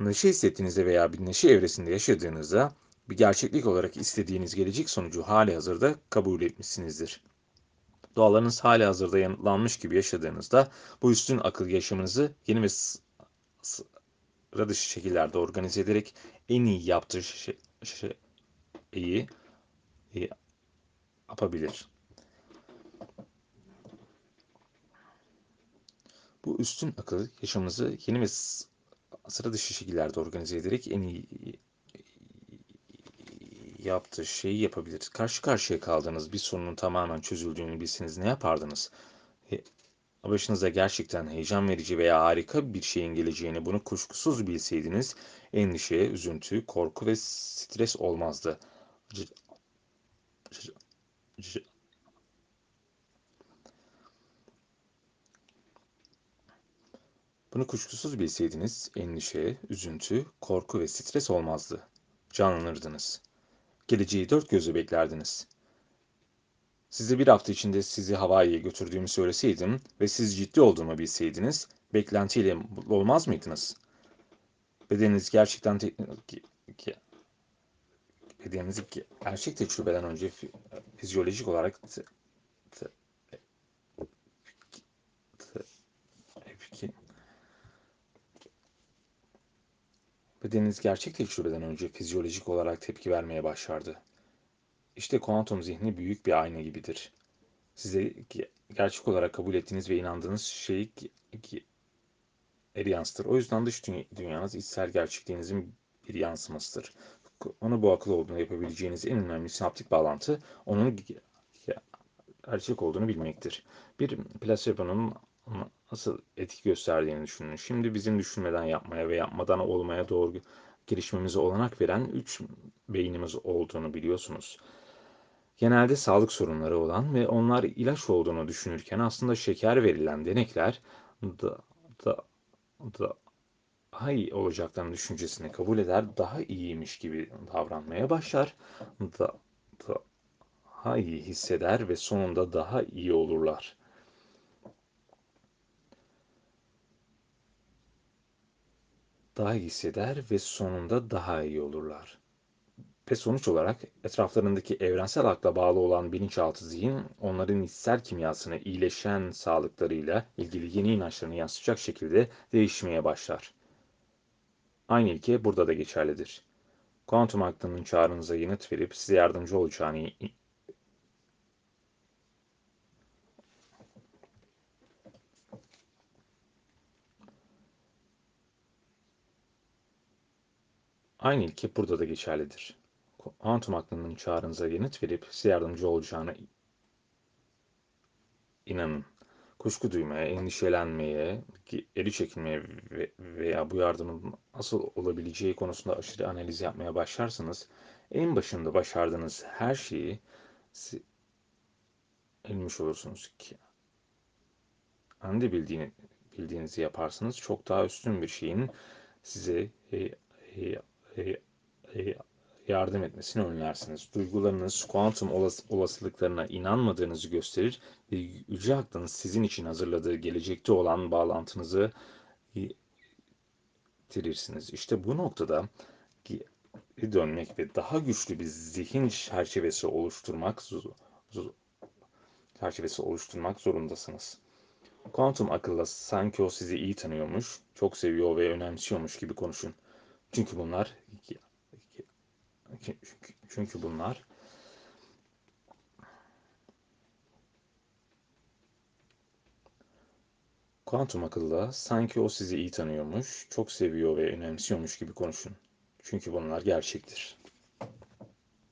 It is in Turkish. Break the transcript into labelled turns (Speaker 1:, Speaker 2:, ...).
Speaker 1: Neşe hissettiğinizde veya bir neşe evresinde yaşadığınızda bir gerçeklik olarak istediğiniz gelecek sonucu hali hazırda kabul etmişsinizdir. Dualarınız hali hazırda yanıtlanmış gibi yaşadığınızda bu üstün akıl yaşamınızı yeni ve sıra şekillerde organize ederek en iyi yaptığı şey, şeyi iyi, iyi yapabilir. Bu üstün akıl yaşamınızı yeni ve sıra dışı şekillerde organize ederek en iyi yaptığı şeyi yapabilir. Karşı karşıya kaldığınız bir sorunun tamamen çözüldüğünü bilseniz ne yapardınız? Başınıza gerçekten heyecan verici veya harika bir şeyin geleceğini bunu kuşkusuz bilseydiniz endişe, üzüntü, korku ve stres olmazdı. Bunu kuşkusuz bilseydiniz endişe, üzüntü, korku ve stres olmazdı. Canlanırdınız. Geleceği dört gözle beklerdiniz. Size bir hafta içinde sizi Hawaii'ye götürdüğümü söyleseydim ve siz ciddi olduğumu bilseydiniz, beklentiyle mutlu olmaz mıydınız? Bedeniniz gerçekten bedeninizi gerçek tecrübeden önce fizyolojik olarak Bedeniniz gerçek tecrübeden önce fizyolojik olarak tepki vermeye başlardı. İşte kuantum zihni büyük bir ayna gibidir. Size gerçek olarak kabul ettiğiniz ve inandığınız şeyi yansıtır. O yüzden dış dünyanız içsel gerçekliğinizin bir yansımasıdır. Onu bu akıl olduğunu yapabileceğiniz en önemli sinaptik bağlantı onun gerçek olduğunu bilmektir. Bir plasebonun nasıl etki gösterdiğini düşünün. Şimdi bizim düşünmeden yapmaya ve yapmadan olmaya doğru girişmemize olanak veren üç beynimiz olduğunu biliyorsunuz. Genelde sağlık sorunları olan ve onlar ilaç olduğunu düşünürken aslında şeker verilen denekler da, da, da daha iyi olacaklarını düşüncesini kabul eder, daha iyiymiş gibi davranmaya başlar, da, daha iyi hisseder ve sonunda daha iyi olurlar. Daha iyi hisseder ve sonunda daha iyi olurlar. Ve sonuç olarak etraflarındaki evrensel akla bağlı olan bilinçaltı zihin onların içsel kimyasını iyileşen sağlıklarıyla ilgili yeni inançlarını yansıtacak şekilde değişmeye başlar. Aynı ilke burada da geçerlidir. Kuantum aklının çağrınıza yanıt verip size yardımcı olacağını Aynı ilke burada da geçerlidir. Kuantum aklının çağrınıza yanıt verip size yardımcı olacağına inanın kuşku duymaya, endişelenmeye, geri çekilmeye veya bu yardımın nasıl olabileceği konusunda aşırı analiz yapmaya başlarsanız en başında başardığınız her şeyi elmiş olursunuz ki kendi bildiğini, bildiğinizi yaparsınız. Çok daha üstün bir şeyin size e, yardım etmesini önlersiniz. Duygularınız kuantum olasılıklarına inanmadığınızı gösterir ve yüce aklınız sizin için hazırladığı gelecekte olan bağlantınızı yitirirsiniz. İşte bu noktada dönmek ve daha güçlü bir zihin çerçevesi oluşturmak çerçevesi oluşturmak zorundasınız. Kuantum akılla sanki o sizi iyi tanıyormuş, çok seviyor ve önemsiyormuş gibi konuşun. Çünkü bunlar çünkü, çünkü bunlar Kuantum akılla sanki o sizi iyi tanıyormuş, çok seviyor ve önemsiyormuş gibi konuşun. Çünkü bunlar gerçektir.